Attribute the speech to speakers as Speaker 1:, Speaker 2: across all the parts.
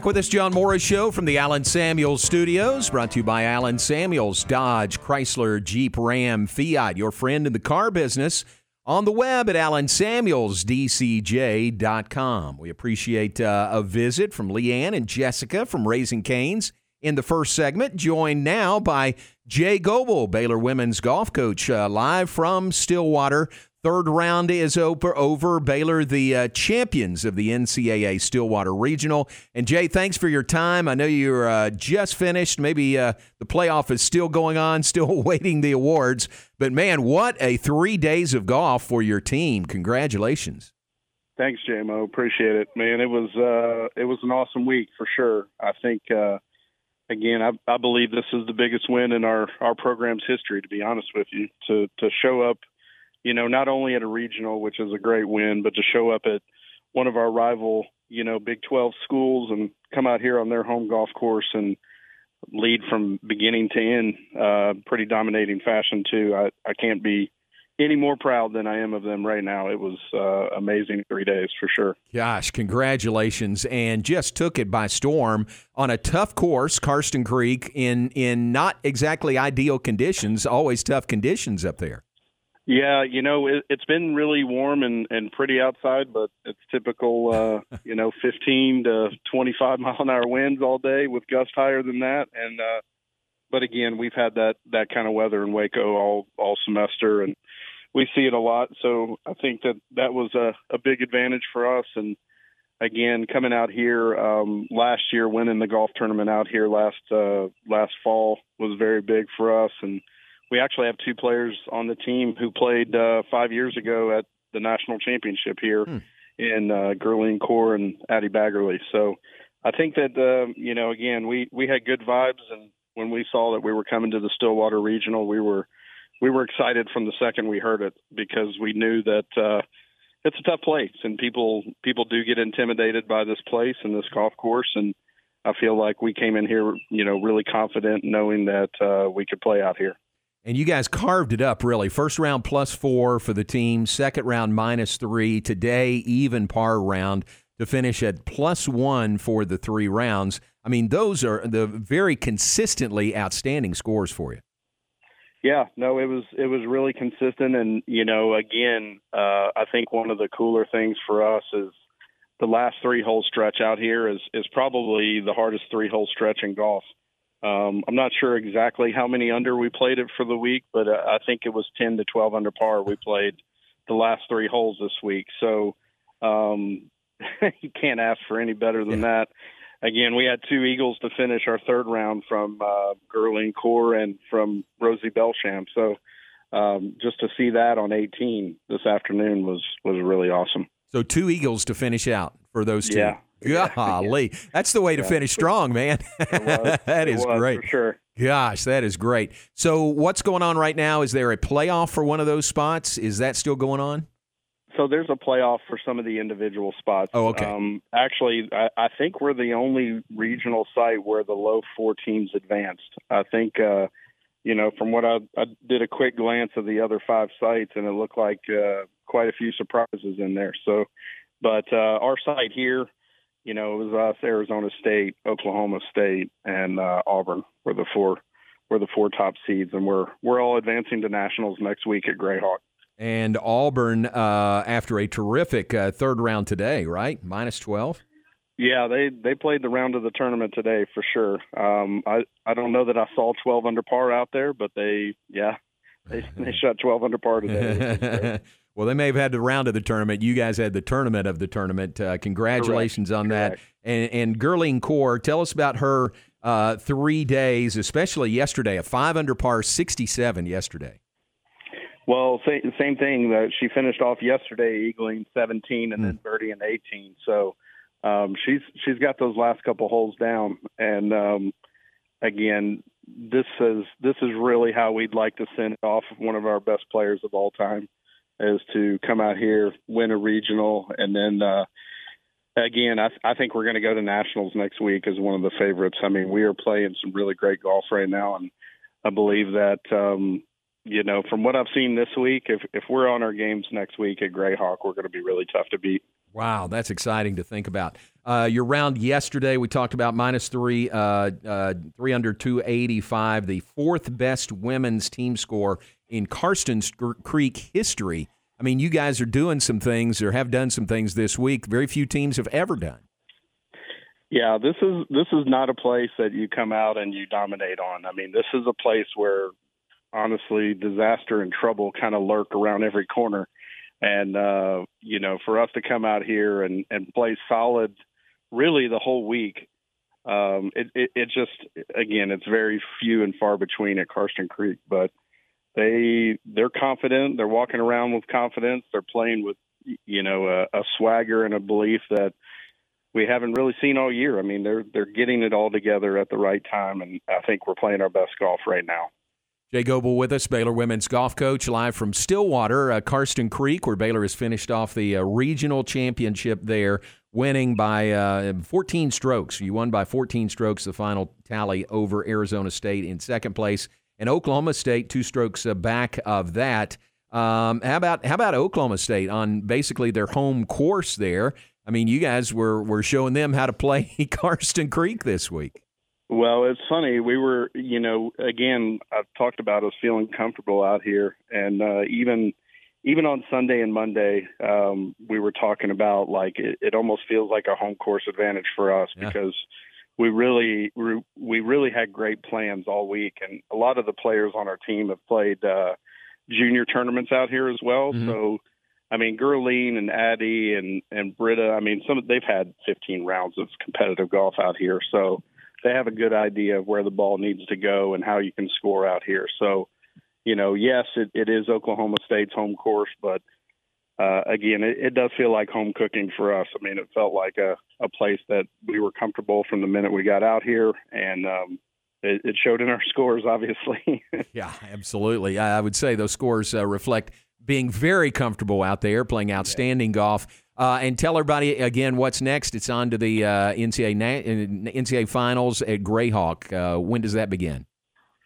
Speaker 1: Back with us, John Morris Show from the Alan Samuels Studios, brought to you by Alan Samuels, Dodge, Chrysler, Jeep, Ram, Fiat, your friend in the car business. On the web at alansamuelsdcj.com. We appreciate uh, a visit from Leanne and Jessica from Raising Canes in the first segment, joined now by Jay Goble, Baylor women's golf coach, uh, live from Stillwater. Third round is over. over. Baylor, the uh, champions of the NCAA Stillwater Regional. And Jay, thanks for your time. I know you're uh, just finished. Maybe uh, the playoff is still going on, still waiting the awards. But man, what a three days of golf for your team! Congratulations.
Speaker 2: Thanks, JMO. Appreciate it, man. It was uh, it was an awesome week for sure. I think uh, again, I, I believe this is the biggest win in our our program's history. To be honest with you, to to show up you know, not only at a regional, which is a great win, but to show up at one of our rival, you know, Big 12 schools and come out here on their home golf course and lead from beginning to end, uh, pretty dominating fashion too. I, I can't be any more proud than I am of them right now. It was uh, amazing three days for sure.
Speaker 1: Gosh, congratulations! And just took it by storm on a tough course, Karsten Creek, in in not exactly ideal conditions. Always tough conditions up there.
Speaker 2: Yeah, you know, it, has been really warm and, and pretty outside, but it's typical, uh, you know, 15 to 25 mile an hour winds all day with gusts higher than that. And, uh, but again, we've had that, that kind of weather in Waco all, all semester and we see it a lot. So I think that that was a, a big advantage for us. And again, coming out here, um, last year, winning the golf tournament out here last, uh, last fall was very big for us. And, we actually have two players on the team who played uh, five years ago at the national championship here hmm. in uh, Gurleen Kaur and Addie Baggerly. So I think that uh, you know, again, we we had good vibes, and when we saw that we were coming to the Stillwater Regional, we were we were excited from the second we heard it because we knew that uh, it's a tough place, and people people do get intimidated by this place and this golf course, and I feel like we came in here, you know, really confident, knowing that uh, we could play out here.
Speaker 1: And you guys carved it up really. First round plus four for the team, second round minus three. Today, even par round to finish at plus one for the three rounds. I mean, those are the very consistently outstanding scores for you.
Speaker 2: Yeah, no, it was it was really consistent, and you know, again, uh, I think one of the cooler things for us is the last three hole stretch out here is is probably the hardest three hole stretch in golf. Um, I'm not sure exactly how many under we played it for the week, but uh, I think it was 10 to 12 under par we played the last three holes this week. So um, you can't ask for any better than yeah. that. Again, we had two Eagles to finish our third round from uh, Gurleen Kaur and from Rosie Belsham. So um, just to see that on 18 this afternoon was was really awesome.
Speaker 1: So two Eagles to finish out for those two.
Speaker 2: Yeah,
Speaker 1: Golly, that's the way to finish strong, man. that is great.
Speaker 2: For sure.
Speaker 1: Gosh, that is great. So, what's going on right now? Is there a playoff for one of those spots? Is that still going on?
Speaker 2: So there's a playoff for some of the individual spots.
Speaker 1: Oh, okay.
Speaker 2: Um, actually, I, I, think we're the only regional site where the low four teams advanced. I think, uh, you know, from what I, I, did a quick glance of the other five sites, and it looked like uh, quite a few surprises in there. So, but uh, our site here, you know, it was us, Arizona State, Oklahoma State, and uh, Auburn were the four were the four top seeds, and we're we're all advancing to nationals next week at Grayhawk.
Speaker 1: And Auburn, uh, after a terrific uh, third round today, right? Minus twelve.
Speaker 2: Yeah, they they played the round of the tournament today for sure. Um, I I don't know that I saw twelve under par out there, but they yeah they they shot twelve under par today.
Speaker 1: Well, they may have had the round of the tournament. You guys had the tournament of the tournament. Uh, congratulations
Speaker 2: Correct.
Speaker 1: on
Speaker 2: Correct.
Speaker 1: that. And, and Gurleen Kaur, tell us about her uh, three days, especially yesterday, a five under par 67 yesterday.
Speaker 2: Well, same, same thing. That she finished off yesterday, eagling 17 and mm. then birdie in 18. So um, she's she's got those last couple holes down. And um, again, this is this is really how we'd like to send off one of our best players of all time is to come out here, win a regional, and then uh, again, I, I think we're going to go to nationals next week as one of the favorites. I mean, we are playing some really great golf right now, and I believe that um, you know from what I've seen this week, if if we're on our games next week at Grayhawk, we're going to be really tough to beat.
Speaker 1: Wow, that's exciting to think about. Uh, your round yesterday, we talked about minus three, uh, uh, three under 285, the fourth best women's team score in Karsten Creek history. I mean, you guys are doing some things or have done some things this week very few teams have ever done.
Speaker 2: Yeah, this is this is not a place that you come out and you dominate on. I mean, this is a place where honestly disaster and trouble kind of lurk around every corner. And uh, you know, for us to come out here and and play solid really the whole week, um, it, it it just again, it's very few and far between at Karsten Creek, but they they're confident, they're walking around with confidence, they're playing with you know a, a swagger and a belief that we haven't really seen all year. I mean, they're they're getting it all together at the right time, and I think we're playing our best golf right now.
Speaker 1: Jay Goble with us, Baylor women's golf coach, live from Stillwater, uh, Karsten Creek, where Baylor has finished off the uh, regional championship there, winning by uh, 14 strokes. You won by 14 strokes, the final tally over Arizona State in second place, and Oklahoma State two strokes uh, back of that. Um, how about how about Oklahoma State on basically their home course there? I mean, you guys were were showing them how to play Karsten Creek this week.
Speaker 2: Well, it's funny. We were, you know, again, I've talked about us feeling comfortable out here, and uh, even even on Sunday and Monday, um, we were talking about like it, it almost feels like a home course advantage for us yeah. because we really we really had great plans all week, and a lot of the players on our team have played uh, junior tournaments out here as well. Mm-hmm. So I mean, Gurleen and Addie and and Britta. I mean, some they've had 15 rounds of competitive golf out here, so they have a good idea of where the ball needs to go and how you can score out here. So, you know, yes, it, it is Oklahoma State's home course, but uh, again, it, it does feel like home cooking for us. I mean, it felt like a, a place that we were comfortable from the minute we got out here, and um, it, it showed in our scores, obviously.
Speaker 1: yeah, absolutely. I would say those scores uh, reflect being very comfortable out there, playing outstanding yeah. golf. Uh, and tell everybody again what's next. It's on to the uh, NCAA Na- NCAA finals at Grayhawk. Uh, when does that begin?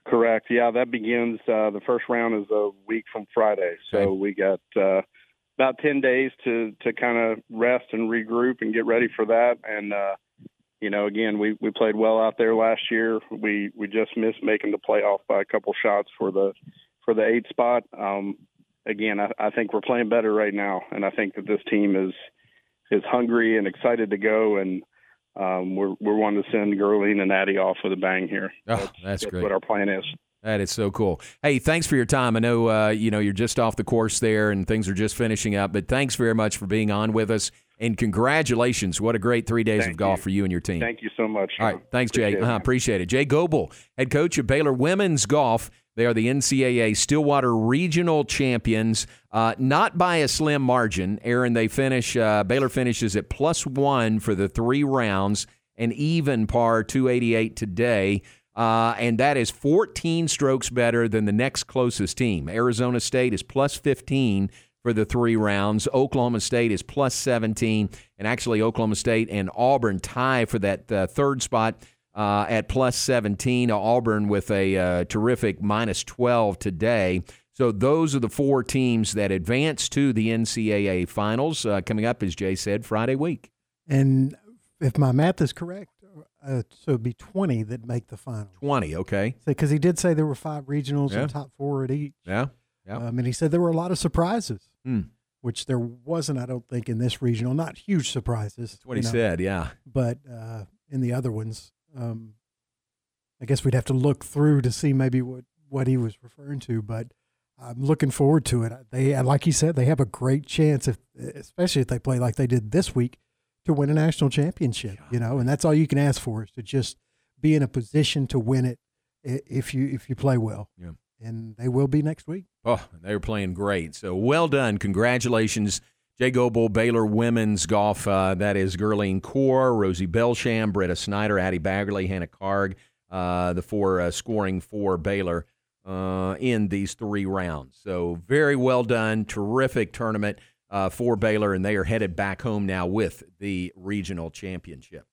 Speaker 2: Correct. Yeah, that begins. Uh, the first round is a week from Friday, so okay. we got uh, about ten days to to kind of rest and regroup and get ready for that. And uh, you know, again, we we played well out there last year. We we just missed making the playoff by a couple shots for the for the eight spot. Um, again, I, I think we're playing better right now, and I think that this team is is hungry and excited to go, and um, we're we're wanting to send Gurleen and Addie off with a bang here.
Speaker 1: Oh, that's, that's,
Speaker 2: that's
Speaker 1: great.
Speaker 2: What our plan is.
Speaker 1: That is so cool. Hey, thanks for your time. I know uh, you know you're just off the course there, and things are just finishing up. But thanks very much for being on with us, and congratulations! What a great three days
Speaker 2: Thank
Speaker 1: of golf
Speaker 2: you.
Speaker 1: for you and your team.
Speaker 2: Thank you so much.
Speaker 1: All right, thanks, appreciate Jay. It, uh, appreciate it. Jay Goble, head coach of Baylor women's golf. They are the NCAA Stillwater Regional Champions, uh, not by a slim margin. Aaron, they finish. Uh, Baylor finishes at plus one for the three rounds, and even par 288 today. Uh, and that is 14 strokes better than the next closest team. Arizona State is plus 15 for the three rounds. Oklahoma State is plus 17. And actually, Oklahoma State and Auburn tie for that uh, third spot uh, at plus 17. Auburn with a uh, terrific minus 12 today. So those are the four teams that advance to the NCAA finals uh, coming up, as Jay said, Friday week.
Speaker 3: And if my math is correct, uh, so it'd be 20 that make the final.
Speaker 1: 20, okay.
Speaker 3: Because he did say there were five regionals yeah. and top four at each.
Speaker 1: Yeah. Yeah.
Speaker 3: Um, and he said there were a lot of surprises,
Speaker 1: hmm.
Speaker 3: which there wasn't, I don't think, in this regional. Not huge surprises.
Speaker 1: That's what he know, said, yeah.
Speaker 3: But uh, in the other ones, um, I guess we'd have to look through to see maybe what, what he was referring to, but I'm looking forward to it. They, like he said, they have a great chance, if, especially if they play like they did this week, to win a national championship. You know, and that's all you can ask for is to just be in a position to win it if you if you play well.
Speaker 1: Yeah.
Speaker 3: And they will be next week.
Speaker 1: Oh, they're playing great. So well done. Congratulations Jay Goble, Baylor women's golf. Uh, that is Gurleen Kaur, Rosie Belsham, Britta Snyder, Addie Baggerly, Hannah Karg, uh, the four uh, scoring for Baylor uh, in these three rounds. So very well done. Terrific tournament uh, for Baylor, and they are headed back home now with the regional championship.